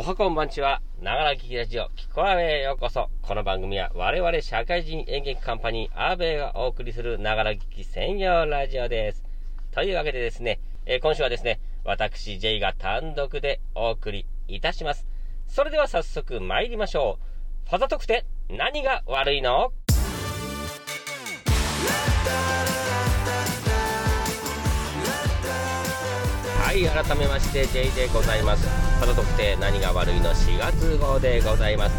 おはこんばんちは、ながら聞きラジオ、聞こえへようこそ。この番組は我々社会人演劇カンパニー、アーベイがお送りするながら聞き専用ラジオです。というわけでですね、えー、今週はですね、私 J が単独でお送りいたします。それでは早速参りましょう。ファザ特定、何が悪いの？はい改めまして J でございます肌特定何が悪いの4月号でございます、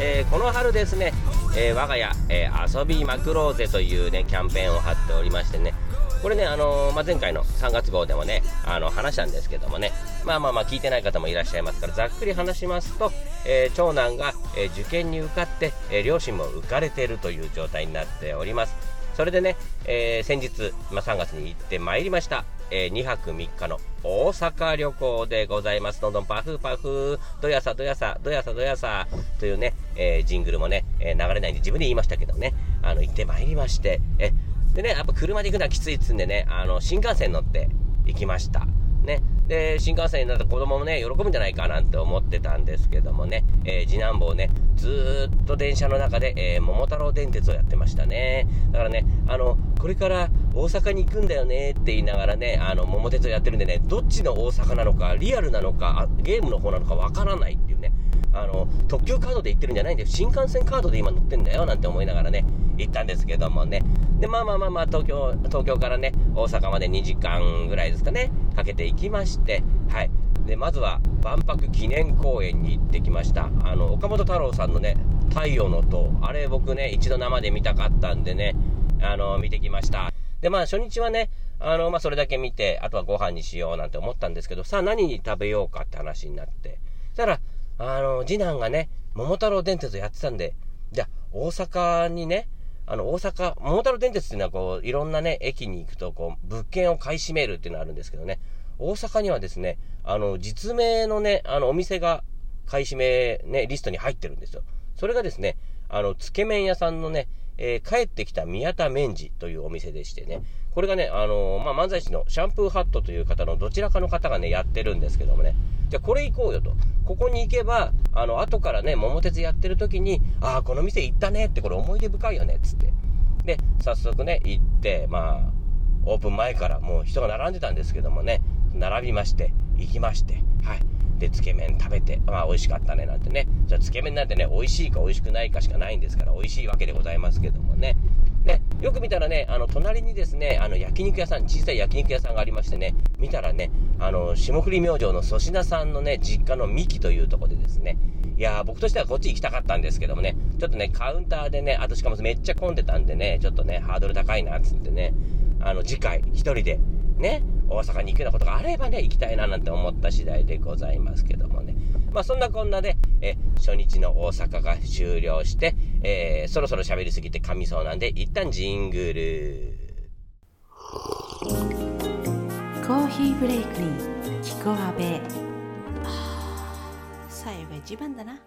えー、この春ですね、えー、我が家、えー、遊びまくろうぜというねキャンペーンを貼っておりましてねこれね、あのー、まあ、前回の3月号でもね、あの、話したんですけどもね、まあまあまあ聞いてない方もいらっしゃいますから、ざっくり話しますと、えー、長男が、えー、受験に受かって、え両親も浮かれているという状態になっております。それでね、え先日、まあ、3月に行ってまいりました。え2泊3日の大阪旅行でございます。どんどんパフパフ、どやさどやさ、どやさどやさ、というね、えー、ジングルもね、えー、流れないんで自分で言いましたけどね、あの、行ってまいりまして、え、でね、やっぱ車で行くのはきついっつんでね、あの、新幹線乗って行きました。ね。で、新幹線になった子供もね、喜ぶんじゃないかなんて思ってたんですけどもね、えー、次男坊ね、ずっと電車の中で、えー、桃太郎電鉄をやってましたね。だからね、あの、これから大阪に行くんだよねって言いながらね、あの、桃鉄をやってるんでね、どっちの大阪なのか、リアルなのか、ゲームの方なのかわからないっていうね、あの、特急カードで行ってるんじゃないんだよ。新幹線カードで今乗ってんだよ、なんて思いながらね、行ったんですけどもね。で、まあまあまあまあ、東京、東京からね、大阪まで2時間ぐらいですかね、かけて行きまして、はい。で、まずは、万博記念公園に行ってきました。あの、岡本太郎さんのね、太陽の塔、あれ僕ね、一度生で見たかったんでね、あの、見てきました。で、まあ、初日はね、あの、まあ、それだけ見て、あとはご飯にしようなんて思ったんですけど、さあ何に食べようかって話になって。そしたら、あの、次男がね、桃太郎電鉄をやってたんで、じゃあ、大阪にね、あの、大阪、桃太郎電鉄っていうのはこう、いろんなね、駅に行くと、こう、物件を買い占めるっていうのがあるんですけどね、大阪にはですね、あの、実名のね、あの、お店が買い占めね、リストに入ってるんですよ。それがですね、あの、つけ麺屋さんのね、えー、帰ってきた宮田麺治というお店でしてね、これがね、あのー、まあ、漫才師のシャンプーハットという方のどちらかの方がね、やってるんですけどもね、じゃあこれ行こうよと。ここに行けば、あの、後からね、桃鉄やってる時に、ああ、この店行ったねって、これ思い出深いよね、っつって。で、早速ね、行って、まあ、オープン前からもう人が並んでたんですけどもね、並びまして、行きまして、はい。で、つけ麺食べて、まあ、美味しかったね、なんてね。じゃあ、つけ麺なんてね、美味しいか美味しくないかしかないんですから、美味しいわけでございますけどもね。で、よく見たらね、あの、隣にですね、あの、焼肉屋さん、小さい焼肉屋さんがありましてね、見たらね、あの、霜降り明星の粗品さんのね、実家の三木というとこでですね、いやー、僕としてはこっち行きたかったんですけどもね、ちょっとね、カウンターでね、あとしかもめっちゃ混んでたんでね、ちょっとね、ハードル高いな、っつってね、あの、次回、一人で、ね、大阪に行くようなことがあればね、行きたいななんて思った次第でございますけどもね。まあそんなこんなで、え、初日の大阪が終了して、えー、そろそろ喋りすぎて噛みそうなんで、一旦ジングル。コーヒーブレイクに聞こあべ。最後が一番だな。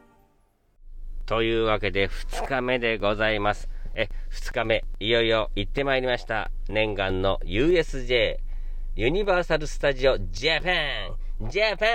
というわけで、二日目でございます。え、二日目、いよいよ行ってまいりました。念願の USJ、ユニバーサル・スタジオ・ジャパンジャパ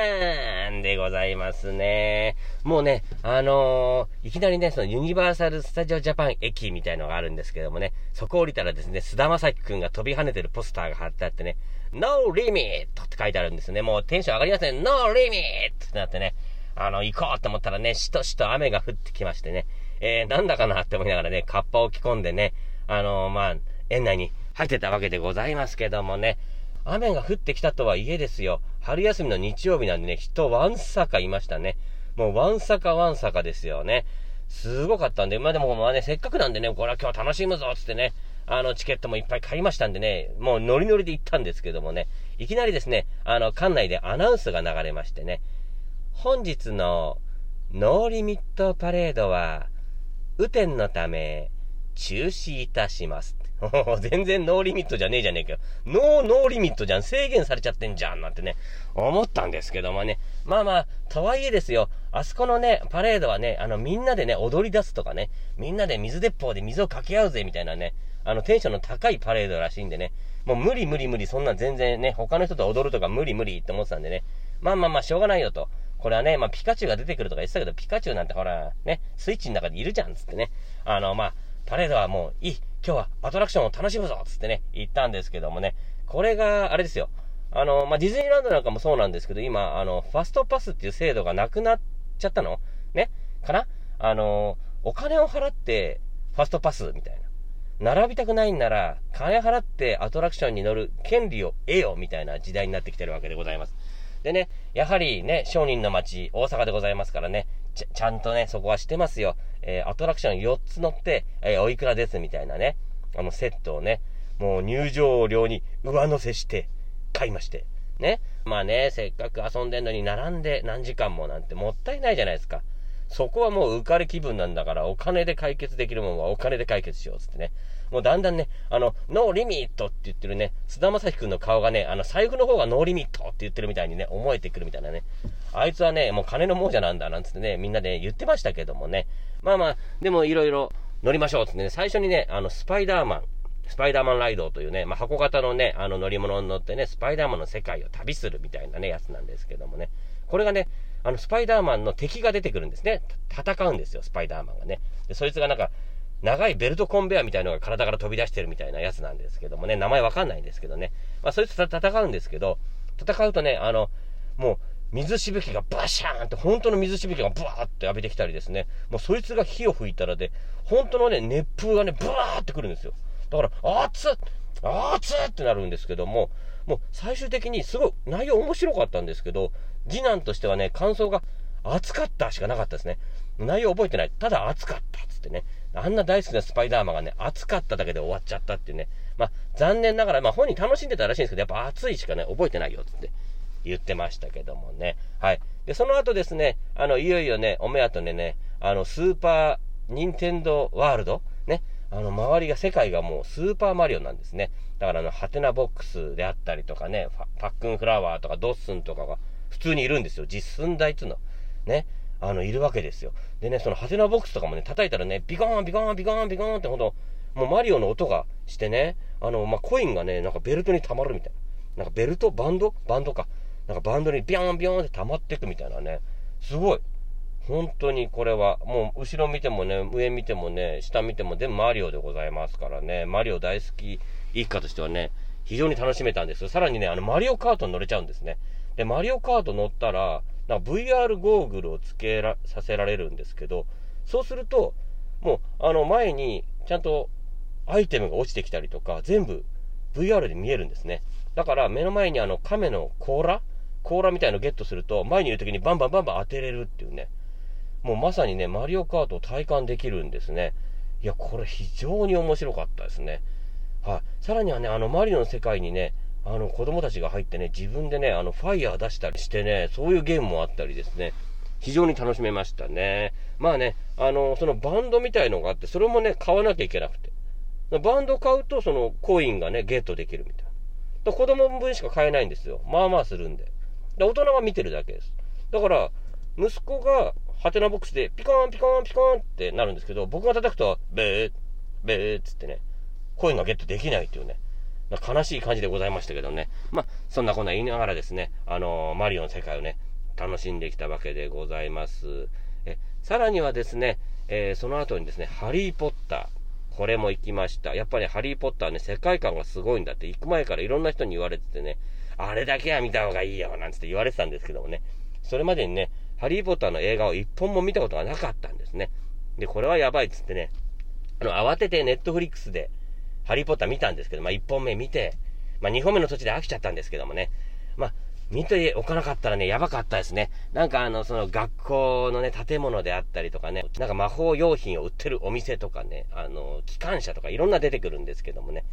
ンでございますね。もうね、あのー、いきなりね、そのユニバーサル・スタジオ・ジャパン駅みたいのがあるんですけどもね、そこ降りたらですね、菅田将暉くんが飛び跳ねてるポスターが貼ってあってね、No Limit! って書いてあるんですね。もうテンション上がりますね。No Limit! ってなってね、あの、行こうと思ったらね、しとしと雨が降ってきましてね、えー、なんだかなって思いながらね、カッパを着込んでね、あのー、まあ、園内に入ってたわけでございますけどもね、雨が降ってきたとはいえですよ、春休みの日曜日なんでね、人わんさかいましたね。もうわんさかわんさかですよね。すごかったんで、まあでもまあね、せっかくなんでね、これは今日楽しむぞつってね、あの、チケットもいっぱい買いましたんでね、もうノリノリで行ったんですけどもね、いきなりですね、あの、館内でアナウンスが流れましてね、本日の NO LIMIT パレードは、雨天のため、中止いたします。全然 no limit じゃねえじゃねえかよ。 no no limit じゃん。制限されちゃってんじゃん。なんてね、思ったんですけどもね。まあまあ、とはいえですよ。あそこのね、パレードはね、あの、みんなでね、踊り出すとかね、みんなで水鉄砲で水をかけ合うぜ、みたいなね、あの、テンションの高いパレードらしいんでね。もう無理無理無理、そんな全然ね、他の人と踊るとか無理無理って思ってたんでね。まあまあまあ、しょうがないよと。これはね、まあ、ピカチュウが出てくるとか言ってたけど、ピカチュウなんてほら、ね、スイッチの中でいるじゃん、つってね。あの、まあ、パレードはもういい、今日はアトラクションを楽しむぞ、つってね、言ったんですけどもね、これが、あれですよ。あの、まあ、ディズニーランドなんかもそうなんですけど、今、あの、ファストパスっていう制度がなくなっちゃったの？ね？かな？あの、お金を払って、ファストパスみたいな。並びたくないんなら、金払ってアトラクションに乗る権利を得よ、みたいな時代になってきてるわけでございます。でね、やはりね、商人の街、大阪でございますからね、ちちゃんとね、そこはしてますよ。えー、アトラクション4つ乗って、えー、おいくらですみたいなね、あのセットをね、もう入場料に上乗せして、買いまして。ね。まあね、せっかく遊んでんのに並んで何時間もなんてもったいないじゃないですか。そこはもう浮かれ気分なんだから、お金で解決できるもんはお金で解決しようっ、つってね。もうだんだんね、あの、ノーリミットって言ってるね、菅田将暉くんの顔がね、あの、財布の方がノーリミットって言ってるみたいにね、思えてくるみたいなね。あいつはね、もう金の亡者なんだ、なんつってね、みんなで、ね、言ってましたけどもね。まあまあ、でもいろいろ乗りましょう、ってね、最初にね、あの、スパイダーマン、スパイダーマンライドというね、まあ、箱型のね、あの乗り物に乗ってね、スパイダーマンの世界を旅するみたいなね、やつなんですけどもね。これがね、あの、スパイダーマンの敵が出てくるんですね。戦うんですよ、スパイダーマンがね。で、そいつがなんか、長いベルトコンベアみたいなのが体から飛び出してるみたいなやつなんですけどもね、名前わかんないんですけどね。まあ、そいつと戦うんですけど、戦うとね、あの、もう、水しぶきがバシャーンって、本当の水しぶきがブワーって浴びてきたりですね。もうそいつが火を吹いたらで、本当のね、熱風がね、ブワーってくるんですよ。だから、熱っ熱っってなるんですけども、もう最終的にすごい内容面白かったんですけど、次男としてはね、感想が熱かったしかなかったですね。内容覚えてない。ただ熱かったっつってね。あんな大好きなスパイダーマンがね、熱かっただけで終わっちゃったっていうね。まあ、残念ながら、まあ本人楽しんでたらしいんですけど、やっぱ熱いしかね、覚えてないよって言ってましたけどもね。はい。で、その後ですね、あの、いよいよね、お目当てでね、あの、スーパー、ニンテンドーワールド？ね。あの、周りが、世界がもうスーパーマリオなんですね。だからあの、ハテナボックスであったりとかね、パックンフラワーとかドッスンとかが普通にいるんですよ。実寸大っていうの。ね。あの、いるわけですよ。でね、そのハテナボックスとかもね、叩いたらね、ビコーン、ビコーン、ビコーン、ビコーンってほんと、もうマリオの音がしてね、あの、まあ、コインがね、なんかベルトに溜まるみたいな。なんかベルト？バンド？バンドか。なんかバンドにビヨンビヨンって溜まっていくみたいなね。すごい。本当にこれは、もう後ろ見てもね、上見てもね、下見ても全部マリオでございますからね、マリオ大好き一家としてはね、非常に楽しめたんですさらにね、あの、マリオカートに乗れちゃうんですね。で、マリオカート乗ったら、な VR ゴーグルをつけら、させられるんですけど、そうすると、もう、あの、前に、ちゃんと、アイテムが落ちてきたりとか、全部 VR で見えるんですね。だから、目の前にあの、亀の甲羅？甲羅みたいのゲットすると、前にいる時にバンバンバンバン当てれるっていうね。もうまさにね、マリオカートを体感できるんですね。いや、これ非常に面白かったですね。はい。さらにはね、あの、マリオの世界にね、あの、子供たちが入ってね、自分でね、あの、ファイヤー出したりしてね、そういうゲームもあったりですね、非常に楽しめましたね。まあね、あの、そのバンドみたいのがあって、それもね、買わなきゃいけなくて。バンド買うと、その、コインがね、ゲットできるみたいな。子供分しか買えないんですよ。まあまあするんで。で、大人が見てるだけです。だから、息子がハテナボックスでピコーンピコーンピコーンってなるんですけど、僕が叩くと、ベー、ベーっつってね、コインがゲットできないっていうね、悲しい感じでございましたけどね。まあ、そんなこんな言いながらですね、あのー、マリオの世界をね、楽しんできたわけでございます。え、さらにはですね、えー、その後にですね、ハリーポッター。これも行きました。やっぱりハリーポッターね、世界観がすごいんだって、行く前からいろんな人に言われててね、あれだけは見た方がいいよ、なんつって言われてたんですけどもね、それまでにね、ハリーポッターの映画を一本も見たことがなかったんですね。で、これはやばいっつってね、あの、慌ててネットフリックスで、ハリーポッター見たんですけど、まあ、一本目見て、まあ、二本目の土地で飽きちゃったんですけどもね、まあ、見ておかなかったらね、やばかったですね。なんかあの、その学校のね、建物であったりとかね、なんか魔法用品を売ってるお店とかね、あの、機関車とかいろんな出てくるんですけどもね、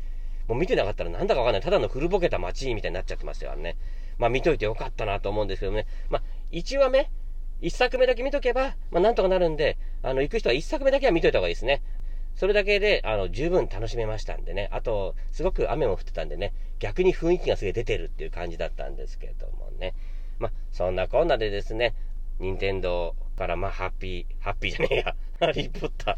もう見てなかったらなんだかわかんない。ただの古ぼけた街みたいになっちゃってましたからね。まあ見といてよかったなと思うんですけどね。まあ、1話目、一作目だけ見とけば、まあ、なんとかなるんで、あの、行く人は一作目だけは見といた方がいいですね。それだけで、あの、十分楽しめましたんでね。あと、すごく雨も降ってたんでね、逆に雰囲気がすげえ出てるっていう感じだったんですけどもね。ま、そんなこんなでですね、任天堂から、ま、ハッピー、ハッピーじゃねえや、ハリーポッタ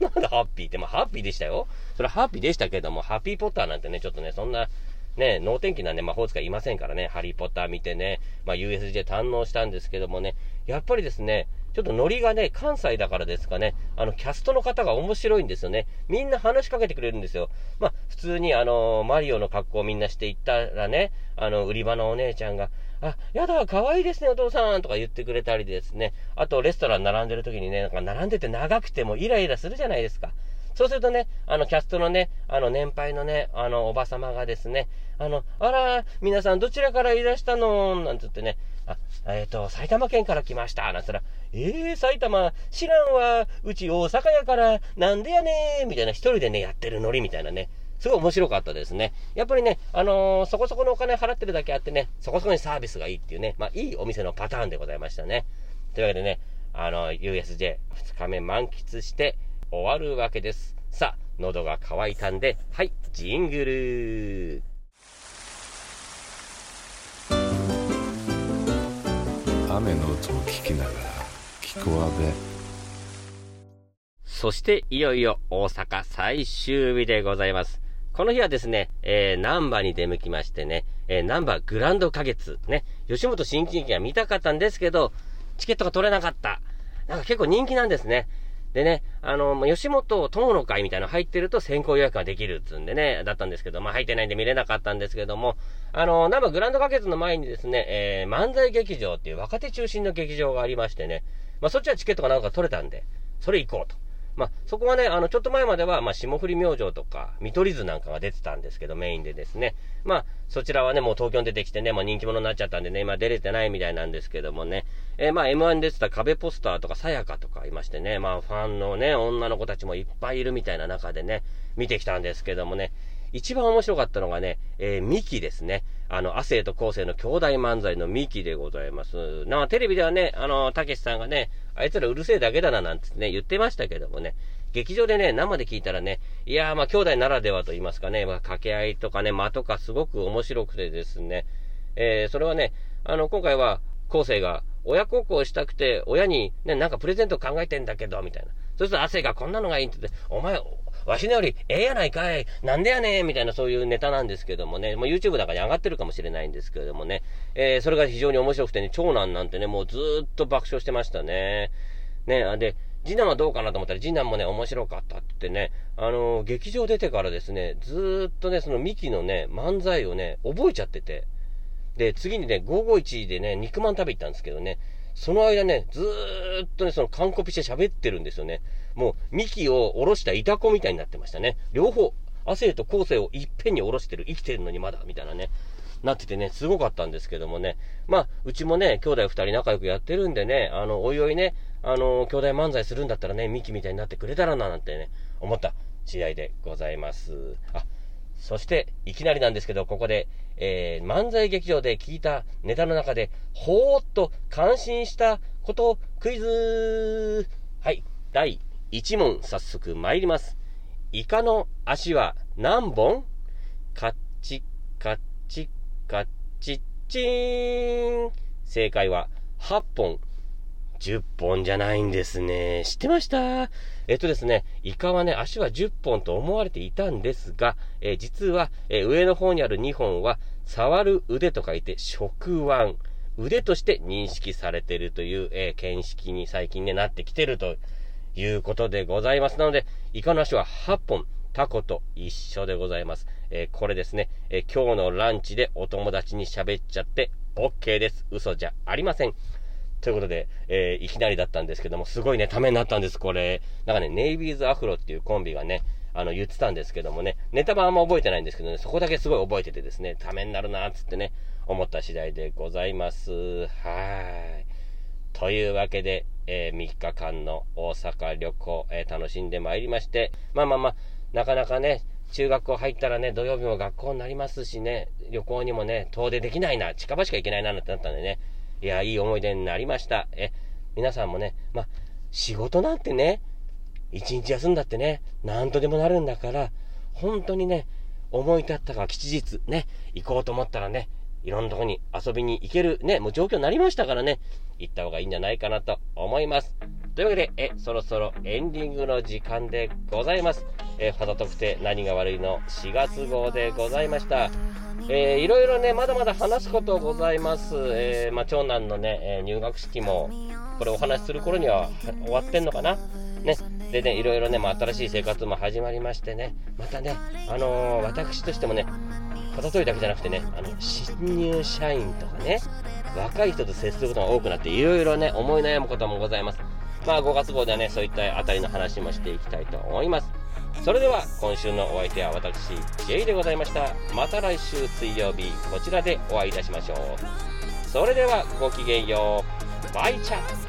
ー。なんだハッピーって、ま、ハッピーでしたよ。それはハッピーでしたけども、ハッピーポッターなんてね、ちょっとね、そんな、ね、能天気なね、魔法使いいませんからね、ハリーポッター見てね、まあ USJ 堪能したんですけどもね、やっぱりですね、ちょっとノリがね、関西だからですかね、あの、キャストの方が面白いんですよね。みんな話しかけてくれるんですよ。まあ、普通にあの、マリオの格好をみんなしていったらね、あの、売り場のお姉ちゃんが、あ、やだ、可愛いですね、お父さんとか言ってくれたりですね。あと、レストラン並んでる時にね、なんか並んでて長くてもイライラするじゃないですか。そうするとね、あの、キャストのね、あの、年配のね、あの、おば様がですね、あの、あら、皆さんどちらからいらしたの？なんつってね、あ、えっ、ー、と、埼玉県から来ました。なんつったら、えー、埼玉、知らんわ、うち大阪やから、なんでやねみたいな、一人でね、やってるノリみたいなね。すごい面白かったですね。やっぱりね、あのー、そこそこのお金払ってるだけあってね、そこそこにサービスがいいっていうね、まあ、いいお店のパターンでございましたね。というわけでね、あの、USJ2 日目満喫して終わるわけです。さあ、喉が渇いたんで、はい、ジングル雨の音を聞きながら、聞こわべ。そしていよいよ大阪最終日でございます。この日はですね、えー、ナンバに出向きましてね、えー、ナンバグランド花月、ね、吉本新喜劇が見たかったんですけど、チケットが取れなかった。なんか結構人気なんですね。でね、あの、吉本友の会みたいなの入ってると先行予約ができるっつうんでね、だったんですけど、まあ入ってないんで見れなかったんですけども、あの、なんかグランド花月の前にですね、えー、漫才劇場っていう若手中心の劇場がありましてね、まあそっちはチケットがなんか取れたんで、それ行こうと。まあ、そこはね、あの、ちょっと前までは、まあ、霜降り明星とか、見取り図なんかが出てたんですけど、メインでですね。まあ、そちらはね、もう東京に出てきてね、もう人気者になっちゃったんでね、今出れてないみたいなんですけどもね。えー、まあ、M1 に出てた壁ポスターとか、さやかとかいましてね、まあ、ファンのね、女の子たちもいっぱいいるみたいな中でね、見てきたんですけどもね、一番面白かったのがね、えー、ミキですね。あの、亜生と昴生の兄弟漫才のミキでございます。なテレビではね、あの、たけしさんがね、あいつらうるせえだけだななんてね、言ってましたけどもね、劇場でね、生で聞いたらね、いやー、まあ、兄弟ならではと言いますかね、まあ、掛け合いとかね、間とかすごく面白くてですね、えー、それはね、あの、今回は、昴生が、親孝行したくて、親にね、なんかプレゼント考えてんだけど、みたいな。そうすると、亜生がこんなのがいいって言って、お前、わしのよりええやないかい、なんでやねん、みたいなそういうネタなんですけどもね、もう YouTube なんかに上がってるかもしれないんですけれどもね、えー、それが非常に面白くてね、長男なんてね、もうずーっと爆笑してましたね。ね、で、次男はどうかなと思ったら、次男もね、面白かったって言ってね、あのー、劇場出てからですね、ずーっとね、そのミキのね、漫才をね、覚えちゃってて、で、次にね、551でね、肉まん食べ行ったんですけどね、その間ね、ずーっとね、その完コピして喋ってるんですよね。もう、幹を下ろしたイタコみたいになってましたね。両方、亜生と後世をいっぺんに下ろしてる、生きてるのにまだ、みたいなね。なっててね、すごかったんですけどもね。まあ、うちもね、兄弟二人仲良くやってるんでね、あの、おいおいね、あの、兄弟漫才するんだったらね、ミキみたいになってくれたらな、なんてね、思った試合でございます。あ、そして、いきなりなんですけど、ここで、えー、漫才劇場で聞いたネタの中で、ほーっと感心したこと、クイズはい、第1問、早速参ります。イカの足は何本？カッチカッチカッチチーン正解は8本。10本じゃないんですね。知ってました？えっとですね、イカはね、足は10本と思われていたんですが、え、実は、え、上の方にある2本は、触る腕と書いて、触腕。腕として認識されているという、えー、見識に最近ね、なってきてるということでございます。なので、イカの足は8本。タコと一緒でございます。えー、これですね、えー、今日のランチでお友達に喋っちゃって OK です。嘘じゃありません。ということで、えー、いきなりだったんですけども、すごいね、ためになったんです、これ。なんかね、ネイビーズアフロっていうコンビがね、あの、言ってたんですけどもね、ネタはあんま覚えてないんですけどね、そこだけすごい覚えててですね、ためになるなつってね、思った次第でございます。はい。というわけで、えー、3日間の大阪旅行、えー、楽しんでまいりまして、まあまあまあ、なかなかね、中学校入ったらね、土曜日も学校になりますしね、旅行にもね、遠出できないな、近場しか行けないな、なんてなったんでね、いや、いい思い出になりました。え、皆さんもね、まあ、仕事なんてね、一日休んだってね、なんとでもなるんだから、本当にね、思い立ったが吉日、ね、行こうと思ったらね、いろんなとこに遊びに行けるね、もう状況になりましたからね、行った方がいいんじゃないかなと思います。というわけで、え、そろそろエンディングの時間でございます。え、肌特定何が悪いの？4月号でございました。えーいろいろね、まだまだ話すことございます。えーまあ、長男のね、えー入学式も、これお話しする頃には終わってんのかな？ね。でね、いろいろね、まあ、新しい生活も始まりましてね、またね、あのー私としてもね、片取りだけじゃなくてね、あの、新入社員とかね、若い人と接することが多くなって、いろいろね、思い悩むこともございます。まあ、5月号ではね、そういったあたりの話もしていきたいと思います。それでは今週のお相手は私 J でございましたまた来週水曜日こちらでお会いいたしましょうそれではごきげんようバイチャ